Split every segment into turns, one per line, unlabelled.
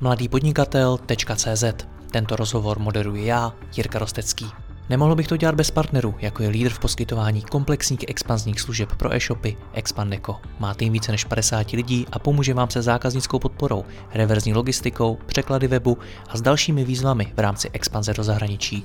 mladýpodnikatel.cz Tento rozhovor moderuji já, Jirka Rostecký. Nemohl bych to dělat bez partnerů, jako je lídr v poskytování komplexních expanzních služeb pro e-shopy Expandeco. Má tým více než 50 lidí a pomůže vám se zákaznickou podporou, reverzní logistikou, překlady webu a s dalšími výzvami v rámci expanze do zahraničí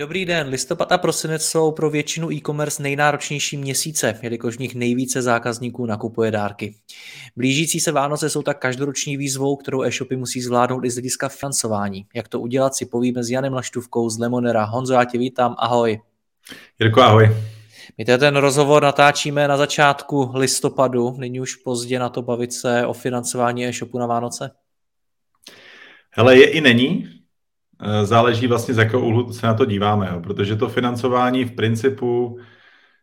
Dobrý den, listopad a prosinec jsou pro většinu e-commerce nejnáročnější měsíce, jelikož v nich nejvíce zákazníků nakupuje dárky. Blížící se Vánoce jsou tak každoroční výzvou, kterou e-shopy musí zvládnout i z hlediska financování. Jak to udělat, si povíme s Janem Laštůvkou z Lemonera. Honzo, já tě vítám, ahoj.
Jirko, ahoj.
My ten rozhovor natáčíme na začátku listopadu, není už pozdě na to bavit se o financování e-shopu na Vánoce?
Hele, je i není, záleží vlastně z jakého úhlu se na to díváme, jo? protože to financování v principu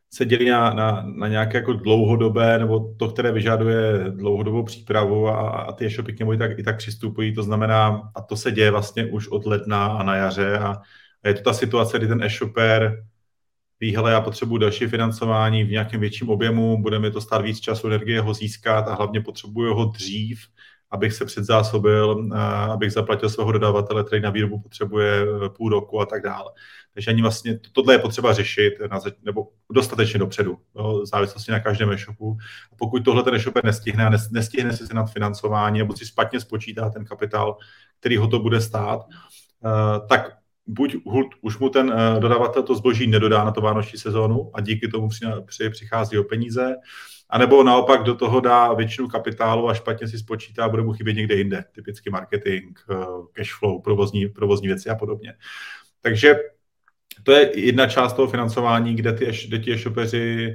se dělí na, na, na nějaké jako dlouhodobé, nebo to, které vyžaduje dlouhodobou přípravu a, a ty e-shopy k němu i tak, i tak přistupují. To znamená, a to se děje vlastně už od ledna a na jaře a, a je to ta situace, kdy ten e-shopper ví, hele, já potřebuji další financování v nějakém větším objemu, bude mi to stát víc času, energie ho získat a hlavně potřebuji ho dřív, abych se předzásobil, abych zaplatil svého dodavatele, který na výrobu potřebuje e, půl roku a tak dále. Takže ani vlastně tohle je potřeba řešit na, nebo dostatečně dopředu, jo, závislosti na každém e-shopu. A pokud tohle ten e-shop nestihne a nestihne si nad financování nebo si špatně spočítá ten kapitál, který ho to bude stát, uh, tak buď už mu ten dodavatel to zboží nedodá na to vánoční sezónu a díky tomu při, při, přichází o peníze, a nebo naopak do toho dá většinu kapitálu a špatně si spočítá bude mu chybět někde jinde, typicky marketing, eh, cash flow, provozní, provozní věci a podobně. Takže to je jedna část toho financování, kde ty, kde ti e-shopeři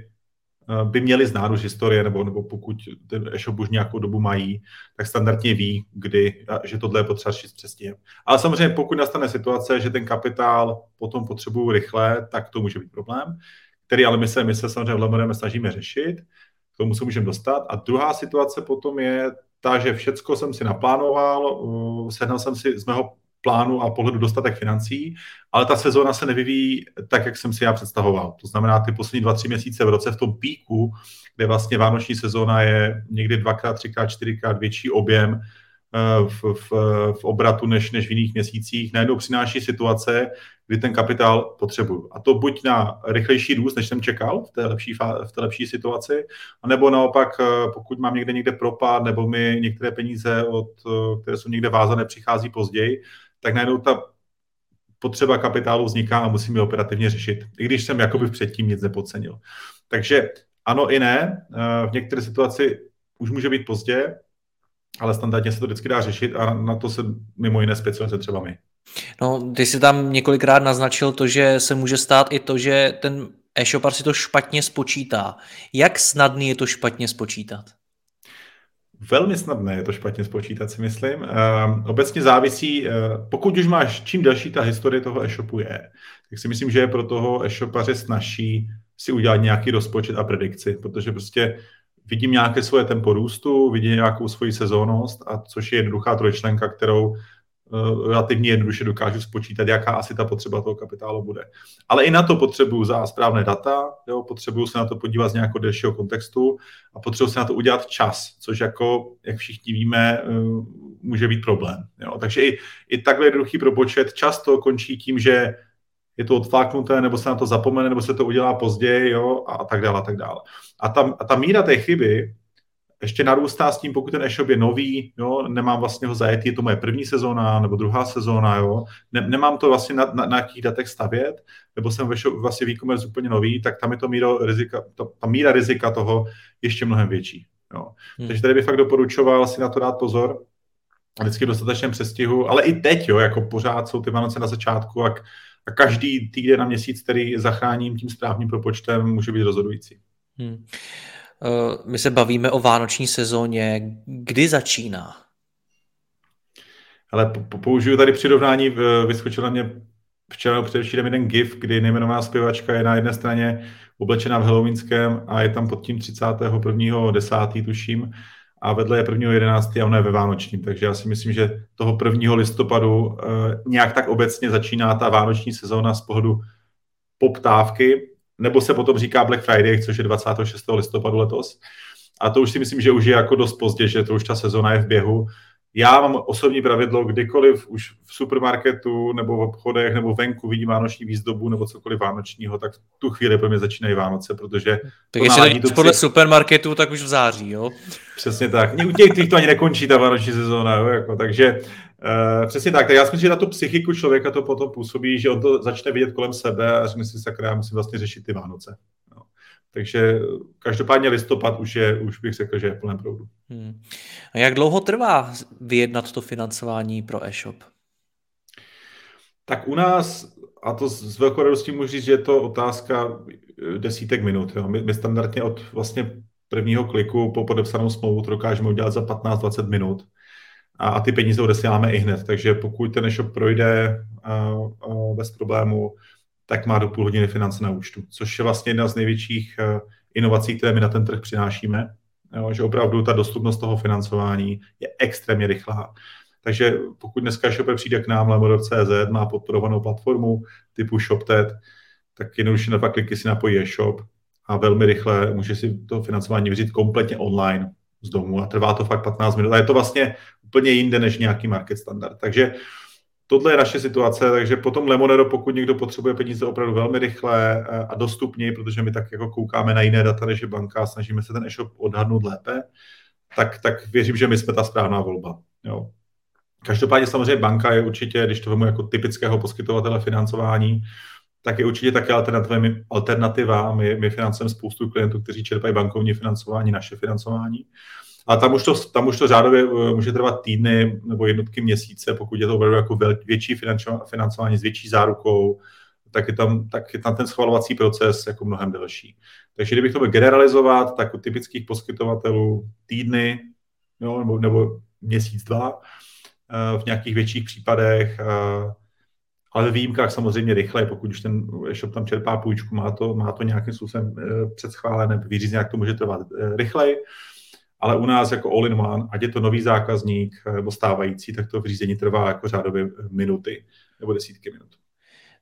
eh, by měli znát už historie, nebo, nebo pokud ten e-shop už nějakou dobu mají, tak standardně ví, kdy, že tohle je potřeba řešit přesně. Ale samozřejmě pokud nastane situace, že ten kapitál potom potřebují rychle, tak to může být problém, který ale my se, my se samozřejmě v Lemorem snažíme řešit tomu se můžeme dostat. A druhá situace potom je ta, že všecko jsem si naplánoval, uh, sehnal jsem si z mého plánu a pohledu dostatek financí, ale ta sezóna se nevyvíjí tak, jak jsem si já představoval. To znamená, ty poslední dva, tři měsíce v roce v tom píku, kde vlastně vánoční sezóna je někdy dvakrát, třikrát, čtyřikrát větší objem, v, v, v obratu než, než v jiných měsících, najednou přináší situace, kdy ten kapitál potřebuju. A to buď na rychlejší růst, než jsem čekal v té lepší, v té lepší situaci, anebo naopak, eh, pokud mám někde někde propad, nebo mi některé peníze, od, eh, které jsou někde vázané, přichází později, tak najednou ta potřeba kapitálu vzniká a musím ji operativně řešit, i když jsem jakoby předtím nic nepodcenil. Takže ano i ne, v některé situaci už může být pozdě, ale standardně se to vždycky dá řešit a na to se mimo jiné specializuje třeba my.
No, ty jsi tam několikrát naznačil to, že se může stát i to, že ten e-shopar si to špatně spočítá. Jak snadný je to špatně spočítat?
Velmi snadné je to špatně spočítat, si myslím. Uh, obecně závisí, uh, pokud už máš, čím delší ta historie toho e-shopu je, tak si myslím, že je pro toho e-shopaře snaží si udělat nějaký rozpočet a predikci, protože prostě vidím nějaké svoje tempo růstu, vidím nějakou svoji sezónnost, a což je jednoduchá trojčlenka, kterou uh, relativně jednoduše dokážu spočítat, jaká asi ta potřeba toho kapitálu bude. Ale i na to potřebuju za správné data, jo, potřebuju se na to podívat z nějakého delšího kontextu a potřebuju se na to udělat čas, což jako, jak všichni víme, uh, může být problém. Jo. Takže i, i takhle jednoduchý propočet často končí tím, že je to odfláknuté, nebo se na to zapomene, nebo se to udělá později, jo, a, a tak dále, a tak dále. A ta, a ta míra té chyby ještě narůstá s tím, pokud ten e-shop je nový, jo, nemám vlastně ho zajetý, je to moje první sezóna nebo druhá sezóna, jo, ne, nemám to vlastně na, na, na jakých datech stavět, nebo jsem ve shop, vlastně e-commerce úplně nový, tak tam je to míro rizika, to, ta míra rizika toho ještě mnohem větší. Jo. Hmm. Takže tady bych fakt doporučoval si na to dát pozor, vždycky v dostatečném přestihu, ale i teď, jo, jako pořád jsou ty Vánoce na začátku, a a každý týden na měsíc, který zachráním tím správným propočtem, může být rozhodující. Hmm.
Uh, my se bavíme o vánoční sezóně. Kdy začíná?
Ale použiju tady přirovnání, vyskočil na mě včera především jeden GIF, kdy nejmenovaná zpěvačka je na jedné straně oblečená v halloweenském a je tam pod tím 31.10. tuším a vedle je 1.11. a ono je ve Vánočním, takže já si myslím, že toho 1. listopadu nějak tak obecně začíná ta vánoční sezóna z pohledu poptávky, nebo se potom říká Black Friday, což je 26. listopadu letos. A to už si myslím, že už je jako dost pozdě, že to už ta sezona je v běhu. Já mám osobní pravidlo, kdykoliv už v supermarketu nebo v obchodech nebo venku vidím vánoční výzdobu nebo cokoliv vánočního, tak v tu chvíli pro mě začínají Vánoce, protože...
Tak jestli to podle supermarketu, tak už v září, jo?
Přesně tak. U těch, těch to ani nekončí ta vánoční sezóna, jo? Jako, takže uh, přesně tak. Tak já si myslím, že na tu psychiku člověka to potom působí, že on to začne vidět kolem sebe a řekne si, sakra, já musím vlastně řešit ty Vánoce. Takže každopádně listopad už je, už bych řekl, že je plné proudu. Hmm.
A jak dlouho trvá vyjednat to financování pro e-shop?
Tak u nás, a to s velkou radostí můžu říct, že je to otázka desítek minut. Jo. My, my standardně od vlastně prvního kliku po podepsanou smlouvu to dokážeme udělat za 15-20 minut a, a ty peníze odesíláme i hned. Takže pokud ten e-shop projde uh, uh, bez problému, tak má do půl hodiny finance na účtu, což je vlastně jedna z největších eh, inovací, které my na ten trh přinášíme, jo, že opravdu ta dostupnost toho financování je extrémně rychlá. Takže pokud dneska Shopper přijde k nám, Lemodor.cz má podporovanou platformu typu ShopTed, tak jednoduše na dva kliky si napojí e-shop a velmi rychle může si to financování vyřít kompletně online z domu a trvá to fakt 15 minut. A je to vlastně úplně jinde než nějaký market standard. Takže tohle je naše situace, takže potom Lemonero, pokud někdo potřebuje peníze opravdu velmi rychle eh, a dostupně, protože my tak jako koukáme na jiné data než je banka a snažíme se ten e-shop odhadnout lépe, tak, tak věřím, že my jsme ta správná volba. Jo. Každopádně samozřejmě banka je určitě, když to vemu jako typického poskytovatele financování, tak je určitě také alternativa. My, my financujeme spoustu klientů, kteří čerpají bankovní financování, naše financování. A tam už to, tam už to řádově eh, může trvat týdny nebo jednotky měsíce, pokud je to opravdu jako větší financování s větší zárukou, tak je tam, tak je tam ten schvalovací proces jako mnohem delší. Takže kdybych to byl generalizovat, tak u typických poskytovatelů týdny jo, nebo, nebo měsíc, dva, eh, v nějakých větších případech, eh, ale v výjimkách samozřejmě rychle, pokud už ten shop tam čerpá půjčku, má to, má to nějakým způsobem předschválené, vyřízené, jak to může trvat rychleji ale u nás jako all in one, ať je to nový zákazník eh, nebo stávající, tak to v řízení trvá jako řádově minuty nebo desítky minut.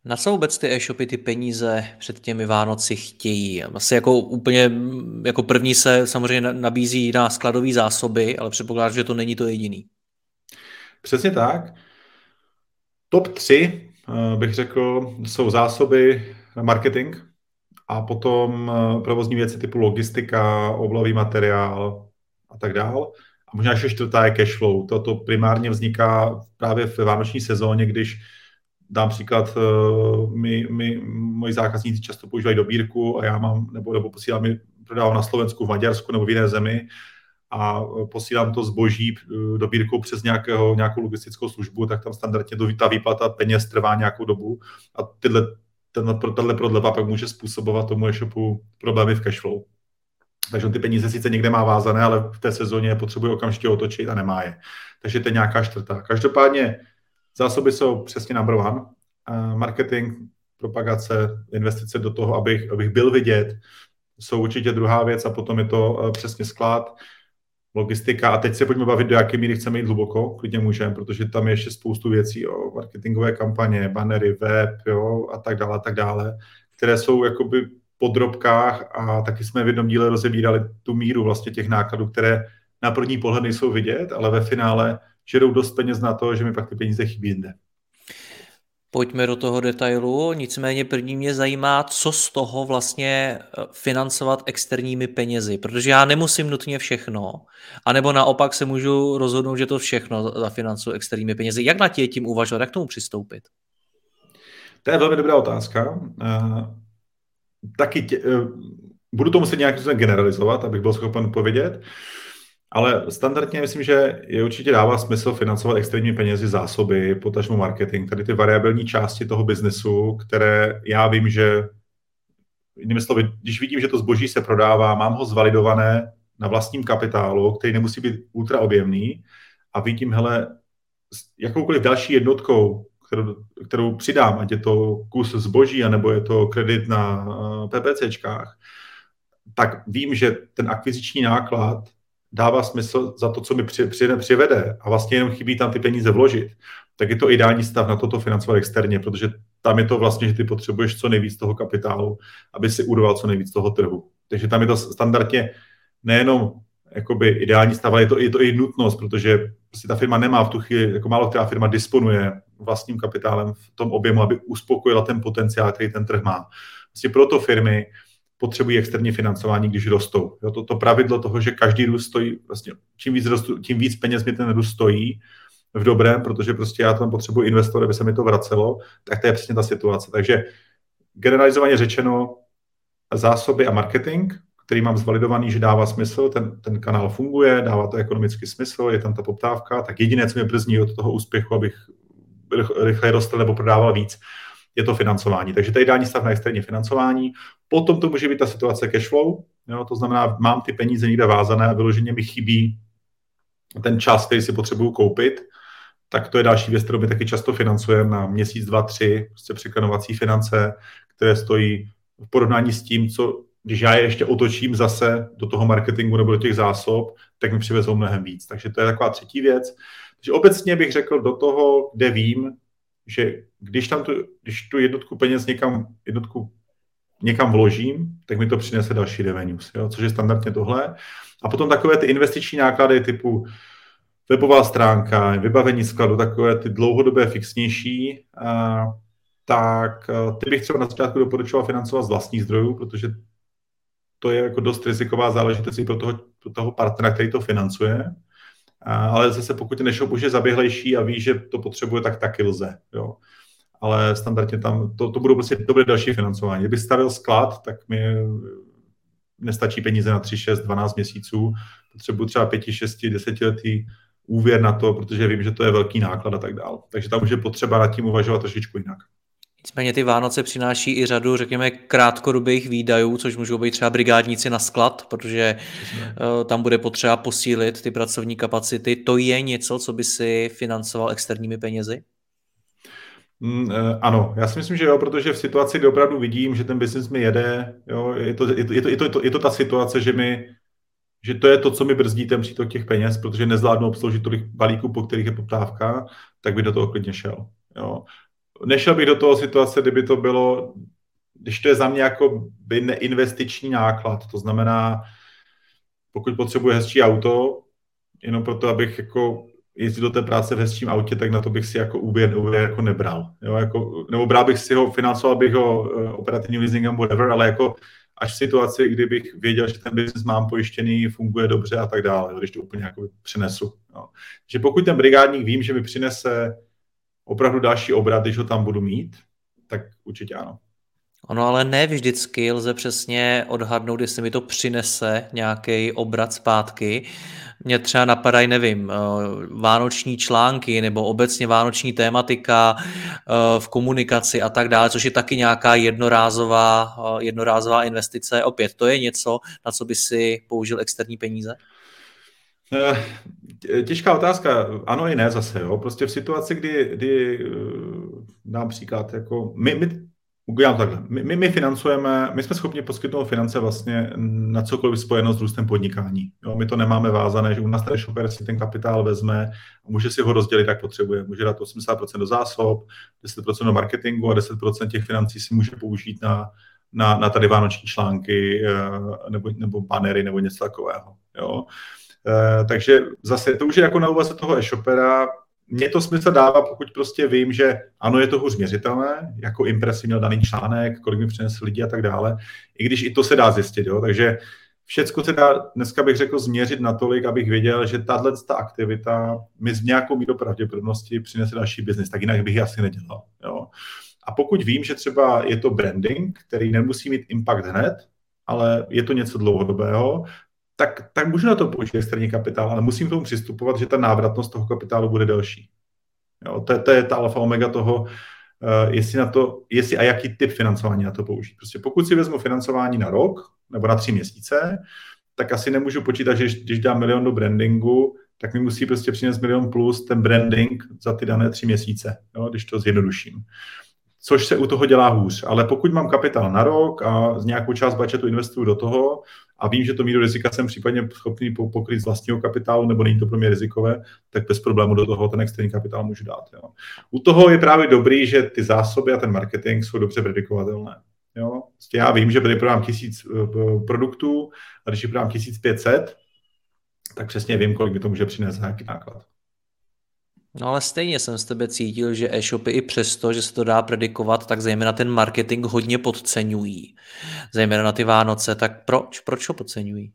Na co vůbec ty e-shopy ty peníze před těmi Vánoci chtějí? Asi jako úplně jako první se samozřejmě nabízí na skladové zásoby, ale předpokládám, že to není to jediný.
Přesně tak. Top 3 eh, bych řekl, jsou zásoby marketing a potom eh, provozní věci typu logistika, oblový materiál, a tak dál. A možná ještě čtvrtá je cash flow. Toto primárně vzniká právě v vánoční sezóně, když dám příklad, eh, my, my, moji zákazníci často používají dobírku a já mám, nebo, nebo posílám prodávám na Slovensku, v Maďarsku nebo v jiné zemi a posílám to zboží eh, dobírkou přes nějakého, nějakou logistickou službu, tak tam standardně ta výplata peněz trvá nějakou dobu a tyhle, tenhle, tenhle prodleva pak může způsobovat tomu e-shopu problémy v cashflow. Takže on ty peníze sice někde má vázané, ale v té sezóně potřebuje okamžitě otočit a nemá je. Takže to je nějaká čtvrtá. Každopádně zásoby jsou přesně number one. Marketing, propagace, investice do toho, abych, abych byl vidět, jsou určitě druhá věc a potom je to eh, přesně sklad, logistika. A teď se pojďme bavit, do jaké míry chceme jít hluboko, klidně můžeme, protože tam je ještě spoustu věcí, o marketingové kampaně, bannery, web jo, a tak dále, a tak dále, které jsou jakoby podrobkách a taky jsme v jednom díle rozebírali tu míru vlastně těch nákladů, které na první pohled nejsou vidět, ale ve finále žerou dost peněz na to, že mi pak ty peníze chybí jinde.
Pojďme do toho detailu, nicméně první mě zajímá, co z toho vlastně eh, financovat externími penězi, protože já nemusím nutně všechno, anebo naopak se můžu rozhodnout, že to všechno zafinancuji externími penězi. Jak na tě tím uvažovat, jak k tomu přistoupit?
To je velmi dobrá otázka. Taky tě, eh, budu to muset nějak generalizovat, abych byl schopen povědět, ale standardně myslím, že je určitě dává smysl financovat extrémní penězi zásoby, potažmo marketing, tady ty variabilní části toho biznesu, které já vím, že jinými slovy, když vidím, že to zboží se prodává, mám ho zvalidované na vlastním kapitálu, který nemusí být ultra objemný a vidím, hele, jakoukoliv další jednotkou kterou, kterou přidám, ať je to kus zboží, anebo je to kredit na PPCčkách, tak vím, že ten akviziční náklad dává smysl za to, co mi při, při, přivede a vlastně jenom chybí tam ty peníze vložit, tak je to ideální stav na toto financovat externě, protože tam je to vlastně, že ty potřebuješ co nejvíc toho kapitálu, aby si udoval co nejvíc toho trhu. Takže tam je to standardně nejenom jakoby ideální stav, ale je to, je to i nutnost, protože prostě ta firma nemá v tu chvíli, jako málo která firma disponuje vlastním kapitálem v tom objemu, aby uspokojila ten potenciál, který ten trh má. Prostě proto firmy potřebují externí financování, když rostou. Jo, to, to pravidlo toho, že každý růst stojí, vlastně čím víc, rostu, tím víc peněz mi ten růst stojí v dobrém, protože prostě já tam potřebuji investor, aby se mi to vracelo, tak to je přesně ta situace. Takže generalizovaně řečeno, zásoby a marketing, který mám zvalidovaný, že dává smysl, ten, ten kanál funguje, dává to ekonomický smysl, je tam ta poptávka, tak jediné, co mě brzdí od toho úspěchu, abych rychle rostl nebo prodával víc, je to financování. Takže je ideální stav na externí financování. Potom to může být ta situace cash flow, jo, to znamená, mám ty peníze někde vázané a vyloženě mi chybí ten čas, který si potřebuju koupit, tak to je další věc, kterou my taky často financujeme na měsíc, dva, tři, prostě překlenovací finance, které stojí v porovnání s tím, co když já je ještě otočím zase do toho marketingu nebo do těch zásob, tak mi přivezou mnohem víc. Takže to je taková třetí věc. Takže obecně bych řekl do toho, kde vím, že když tam tu, když tu jednotku peněz někam, jednotku někam vložím, tak mi to přinese další revenues, jo, což je standardně tohle. A potom takové ty investiční náklady typu webová stránka, vybavení skladu, takové ty dlouhodobé fixnější, tak ty bych třeba na začátku doporučoval financovat z vlastních zdrojů, protože to je jako dost riziková záležitost i pro toho, pro toho partnera, který to financuje. Ale zase pokud ten e-shop už je zaběhlejší a ví, že to potřebuje, tak taky lze. Jo. Ale standardně tam, to, to budou prostě, bude další financování. Kdyby stavil sklad, tak mi nestačí peníze na 3, 6, 12 měsíců. Potřebuji třeba 5, 6, 10 letý úvěr na to, protože vím, že to je velký náklad a tak dále. Takže tam už je potřeba nad tím uvažovat trošičku jinak.
Nicméně ty Vánoce přináší i řadu, řekněme, krátkodobých výdajů, což můžou být třeba brigádníci na sklad, protože uh, tam bude potřeba posílit ty pracovní kapacity. To je něco, co by si financoval externími penězi?
Mm, eh, ano, já si myslím, že jo, protože v situaci, kdy opravdu vidím, že ten biznis mi jede, jo, je, to, je, to, je, to, je, to, je to ta situace, že mi že to je to, co mi brzdí ten přítok těch peněz, protože nezvládnu obsloužit tolik balíků, po kterých je poptávka, tak by do toho klidně šel. Jo nešel bych do toho situace, kdyby to bylo, když to je za mě jako by neinvestiční náklad, to znamená, pokud potřebuji hezčí auto, jenom proto, abych jako jezdil do té práce v hezčím autě, tak na to bych si jako úvěr, úvěr jako nebral. Jo, jako, nebo bral bych si ho, financoval bych ho uh, operativním leasingem, whatever, ale jako až v situaci, kdybych věděl, že ten biznis mám pojištěný, funguje dobře a tak dále, když to úplně jako přenesu. Jo. Že pokud ten brigádník vím, že mi přinese opravdu další obrat, když ho tam budu mít, tak určitě ano.
Ono ale ne vždycky lze přesně odhadnout, jestli mi to přinese nějaký obrat zpátky. Mě třeba napadají, nevím, eh, vánoční články nebo obecně vánoční tématika eh, v komunikaci a tak dále, což je taky nějaká jednorázová, eh, jednorázová investice. Opět, to je něco, na co by si použil externí peníze?
Eh, těžká otázka, ano i ne zase, jo. Prostě v situaci, kdy, kdy eh, dám příklad, jako my, my udělám takhle, my, my, my financujeme, my jsme schopni poskytnout finance vlastně na cokoliv spojeno s růstem podnikání. Jo. My to nemáme vázané, že u nás ten shopper si ten kapitál vezme a může si ho rozdělit, jak potřebuje. Může dát 80% do zásob, 10% do marketingu a 10% těch financí si může použít na, na, na tady vánoční články eh, nebo, nebo banery nebo něco takového. Jo. Eh, takže zase to už je jako na úvaze toho e-shopera. Mně to smysl dává, pokud prostě vím, že ano, je to hůř měřitelné, jako impresí měl daný článek, kolik mi přinesl lidi a tak dále, i když i to se dá zjistit, jo. Takže všechno se dá, dneska bych řekl, změřit natolik, abych věděl, že tahle ta aktivita mi z nějakou mírou pravděpodobnosti přinese další biznis, tak jinak bych ji asi nedělal. Jo. A pokud vím, že třeba je to branding, který nemusí mít impact hned, ale je to něco dlouhodobého, tak, tak můžu na to použít externí kapitál, ale musím k tomu přistupovat, že ta návratnost toho kapitálu bude delší. Jo, to, to je ta alfa omega toho, uh, jestli, na to, jestli a jaký typ financování na to použít. Prostě pokud si vezmu financování na rok nebo na tři měsíce, tak asi nemůžu počítat, že když dám milion do brandingu, tak mi musí prostě přinést milion plus ten branding za ty dané tři měsíce, jo, když to zjednoduším. Což se u toho dělá hůř. Ale pokud mám kapitál na rok a z nějakou část budgetu investuju do toho a vím, že to míru rizika jsem případně schopný pokryt z vlastního kapitálu, nebo není to pro mě rizikové, tak bez problému do toho ten externí kapitál můžu dát. Jo. U toho je právě dobrý, že ty zásoby a ten marketing jsou dobře predikovatelné. Jo. Prostě já vím, že tady prodám tisíc uh, produktů a když prodám 1500, tak přesně vím, kolik mi to může přinést za nějaký náklad.
No ale stejně jsem z tebe cítil, že e-shopy i přesto, že se to dá predikovat, tak zejména ten marketing hodně podceňují. Zejména na ty Vánoce, tak proč? Proč ho podceňují?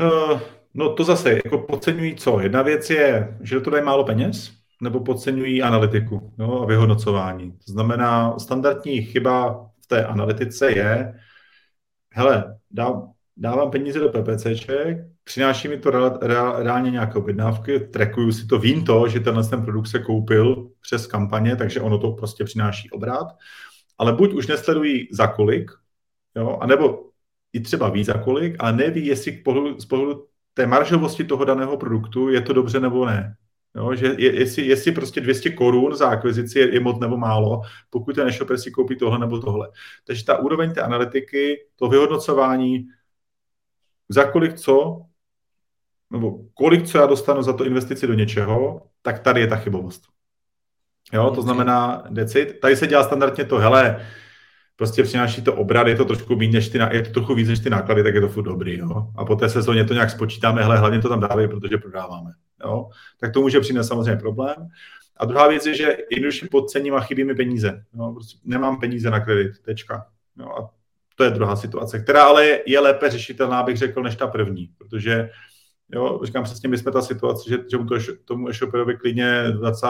Uh, no to zase, jako podceňují co? Jedna věc je, že to dají málo peněz, nebo podceňují analytiku no, a vyhodnocování. To znamená, standardní chyba v té analytice je, hele, dá, dávám peníze do PPCček, přináší mi to reálně nějaké objednávky, trackuju si to, vím to, že tenhle ten produkt se koupil přes kampaně, takže ono to prostě přináší obrat, ale buď už nesledují za kolik, jo, anebo i třeba ví za kolik, ale neví, jestli k pohledu, z pohledu té maržovosti toho daného produktu je to dobře nebo ne. Jo, že je, jestli, jestli prostě 200 korun za akvizici je, je moc nebo málo, pokud ten e-shopper si koupí tohle nebo tohle. Takže ta úroveň té analytiky, to vyhodnocování, za kolik co, nebo kolik co já dostanu za to investici do něčeho, tak tady je ta chybovost. Jo, to znamená decit. Tady se dělá standardně to, hele, prostě přináší to obrat, je to trošku víc než ty, je to trochu víc než ty náklady, tak je to furt dobrý, jo. A po té sezóně to nějak spočítáme, hele, hlavně to tam dávají, protože prodáváme, jo. Tak to může přinést samozřejmě problém. A druhá věc je, že jednoduše podcením a chybí mi peníze. Jo. Prostě nemám peníze na kredit, tečka. Jo. A to je druhá situace, která ale je, je lépe řešitelná, bych řekl, než ta první, protože Jo, říkám přesně, my jsme ta situace, že, že to, tomu e-shoperovi klidně 20.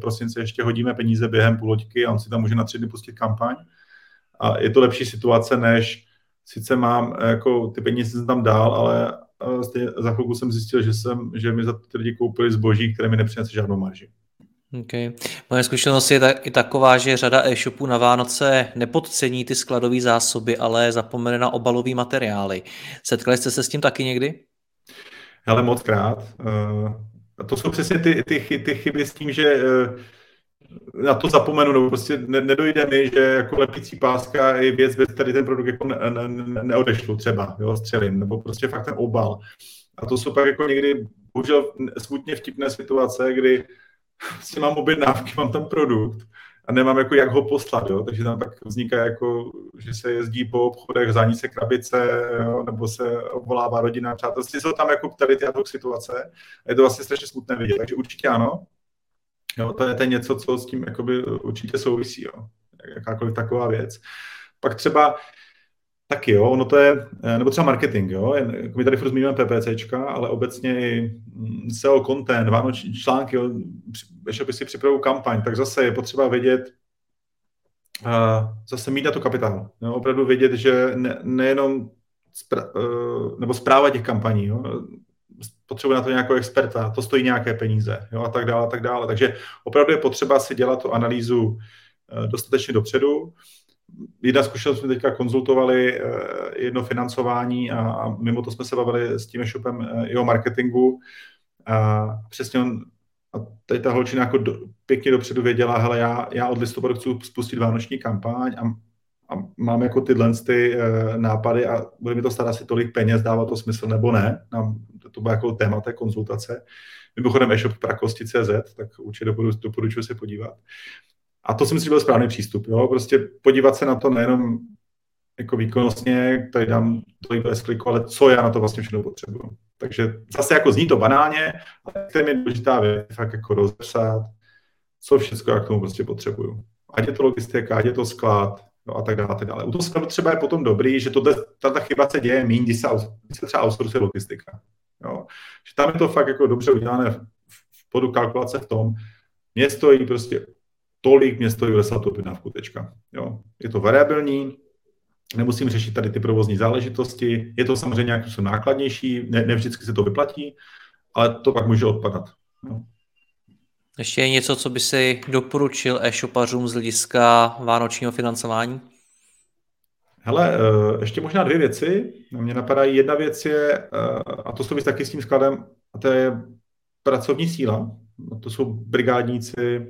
prosince ještě hodíme peníze během půlhoďky a on si tam může na tři dny pustit kampaň. A je to lepší situace, než sice mám, jako ty peníze jsem tam dál, ale stejně za chvilku jsem zjistil, že, jsem, že mi za ty lidi koupili zboží, které mi nepřinese žádnou marži.
Okay. Moje zkušenost je tak, i taková, že řada e-shopů na Vánoce nepodcení ty skladové zásoby, ale zapomene na obalové materiály. Setkali jste se s tím taky někdy?
Ale moc krát. Uh, to jsou přesně ty, ty, ty chyby s tím, že uh, na to zapomenu, nebo prostě ne, nedojde mi, že jako lepící páska je věc, bez tady ten produkt jako ne, ne, neodešlu třeba, jo, střelím, nebo prostě fakt ten obal. A to jsou pak jako někdy, bohužel smutně vtipné situace, kdy si mám objednávky, mám tam produkt a nemám jako jak ho poslat, jo? takže tam pak vzniká jako, že se jezdí po obchodech, zání se krabice, jo? nebo se obvolává rodina, přátelství, jsou tam jako tady ty situace a je to vlastně strašně smutné vidět, takže určitě ano. Jo, to je, to něco, co s tím jakoby určitě souvisí, jo? jakákoliv taková věc. Pak třeba Taky jo, ono to je, eh, nebo třeba marketing, jo, my tady furt zmiňujeme PPCčka, ale obecně i mm, SEO content, vánoční články, jo, by si připravují kampaň, tak zase je potřeba vědět, uh, zase mít na to kapitál, jo, opravdu vědět, že ne, nejenom spra, uh, nebo zpráva těch kampaní, jo, potřebuje na to nějakého experta, to stojí nějaké peníze, jo, a tak dále, a tak dále. Takže opravdu je potřeba si dělat tu analýzu dostatečně dopředu, jedna zkušenost jsme teďka konzultovali eh, jedno financování a, mimo to jsme se bavili s tím e-shopem eh, jeho marketingu. A přesně on, a tady ta holčina jako do, pěkně dopředu věděla, hele, já, já od listopadu chci spustit vánoční kampaň a, a mám jako tyhle ty e, nápady a bude mi to stát asi tolik peněz, dává to smysl nebo ne. Nám, to bylo jako téma té konzultace. Mimochodem e-shop prakosti.cz, tak určitě doporučuji se podívat. A to si myslím, že byl správný přístup. Jo? Prostě podívat se na to nejenom jako výkonnostně, tady dám to bez kliku, ale co já na to vlastně všechno potřebuju. Takže zase jako zní to banálně, ale to je důležitá věc, fakt jako rozepsat, co všechno já k tomu prostě potřebuju. Ať je to logistika, ať je to sklad, no a tak dále, tak dále. U toho skladu třeba je potom dobrý, že to, ta chyba se děje méně, když se, když se třeba outsourcuje logistika. Jo. Že tam je to fakt jako dobře udělané v, v podu kalkulace v tom, mě stojí prostě tolik mě stojí odeslat tu objednávku, tečka. Jo. Je to variabilní, nemusím řešit tady ty provozní záležitosti, je to samozřejmě nějak jsou nákladnější, ne, ne vždycky se to vyplatí, ale to pak může odpadat. Jo.
Ještě je něco, co by si doporučil e-shopařům z hlediska vánočního financování?
Hele, eh, ještě možná dvě věci. Mě napadají. Jedna věc je, eh, a to souvisí taky s tím skladem, a to je pracovní síla. To jsou brigádníci,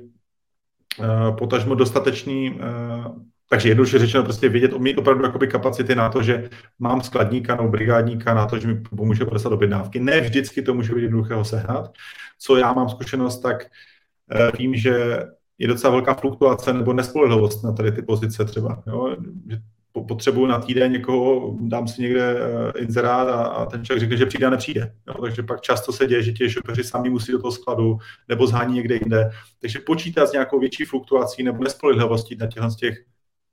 potažmo dostatečný eh, takže jednoduše řečeno prostě vědět, mít opravdu jakoby kapacity na to, že mám skladníka nebo brigádníka na to, že mi pomůže podesat objednávky. Ne vždycky to může být jednoduchého sehnat. Co já mám zkušenost, tak eh, vím, že je docela velká fluktuace nebo nespolehlivost na tady ty pozice třeba. Jo? Potřebuju na týden někoho, dám si někde uh, inzerát a, a ten člověk řekne, že přijde a nepřijde. Jo? Takže pak často se děje, že ti šopeři sami musí do toho skladu nebo zhání někde jinde. Takže počítat s nějakou větší fluktuací nebo nespolehlivostí na těchto těch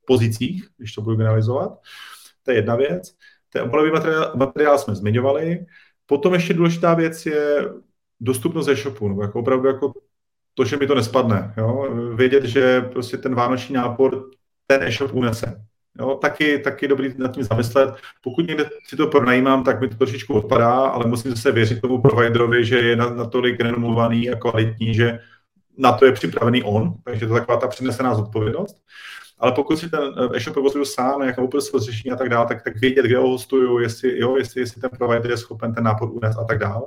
pozicích, když to budu generalizovat. To je jedna věc. Ten obalový materiál, materiál jsme zmiňovali. Potom ještě důležitá věc je dostupnost e-shopu, nebo jako opravdu jako to, že mi to nespadne. Jo? Vědět, že prostě ten vánoční nápor ten e-shop unese. Jo, taky, taky dobrý nad tím zamyslet. Pokud někde si to pronajímám, tak mi to trošičku odpadá, ale musím se věřit tomu providerovi, že je natolik renomovaný a kvalitní, že na to je připravený on, takže to je taková ta přinesená zodpovědnost. Ale pokud si ten e-shop provozuju sám, jak open řešení a tak dále, tak, tak vědět, kde ho hostuju, jestli, jo, jestli, jestli ten provider je schopen ten nápor unést a tak dále.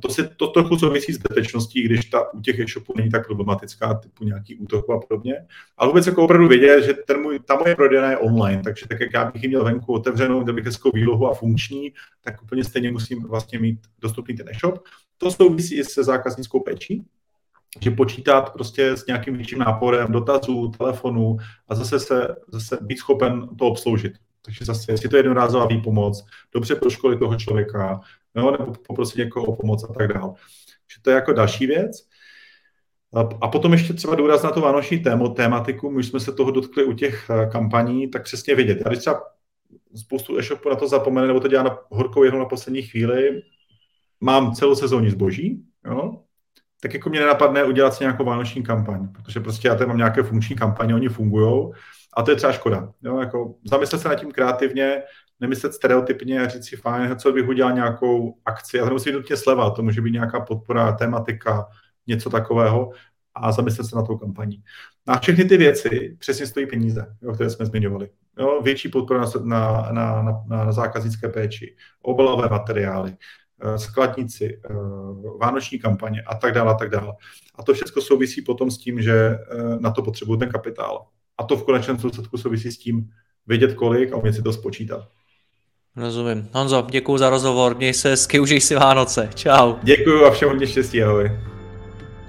To, si, to trochu souvisí s bezpečností, když ta u těch e-shopů není tak problematická, typu nějaký útok a podobně. Ale vůbec jako opravdu vědět, že ten můj, ta moje prodejna je online, takže tak, jak já bych ji měl venku otevřenou, kde bych hezkou výlohu a funkční, tak úplně stejně musím vlastně mít dostupný ten e-shop. To souvisí i se zákaznickou péčí, že počítat prostě s nějakým větším náporem dotazů, telefonů a zase se zase být schopen to obsloužit. Takže zase, jestli to je jednorázová výpomoc, dobře pro školy toho člověka, no, nebo poprosit někoho o pomoc a tak dále. Takže to je jako další věc. A potom ještě třeba důraz na to vánoční tému, tématiku, my jsme se toho dotkli u těch eh, kampaní, tak přesně vědět. Já když třeba spoustu e-shopů na to zapomene, nebo to dělá na horkou jenom na poslední chvíli, mám celou sezónní zboží, jo, tak jako mě nenapadne udělat si nějakou vánoční kampaň, protože prostě já tady mám nějaké funkční kampaně, oni fungují a to je třeba škoda. Jo, jako zamyslet se nad tím kreativně, nemyslet stereotypně a říct si fajn, co bych udělal nějakou akci, ale nemusí být nutně sleva, to může být nějaká podpora, tematika, něco takového a zamyslet se na tou kampaní. A všechny ty věci přesně stojí peníze, jo, které jsme zmiňovali. Jo, větší podpora na, na, na, na, na zákaznické péči, obalové materiály, eh, skladníci, eh, vánoční kampaně a tak dále a tak dále. A to všechno souvisí potom s tím, že eh, na to potřebují ten kapitál. A to v konečném důsledku souvisí s tím vědět kolik a umět si to spočítat.
Rozumím. Honzo, děkuji za rozhovor, měj se hezky, užij si Vánoce. Čau.
Děkuji a všem hodně štěstí, ahoj.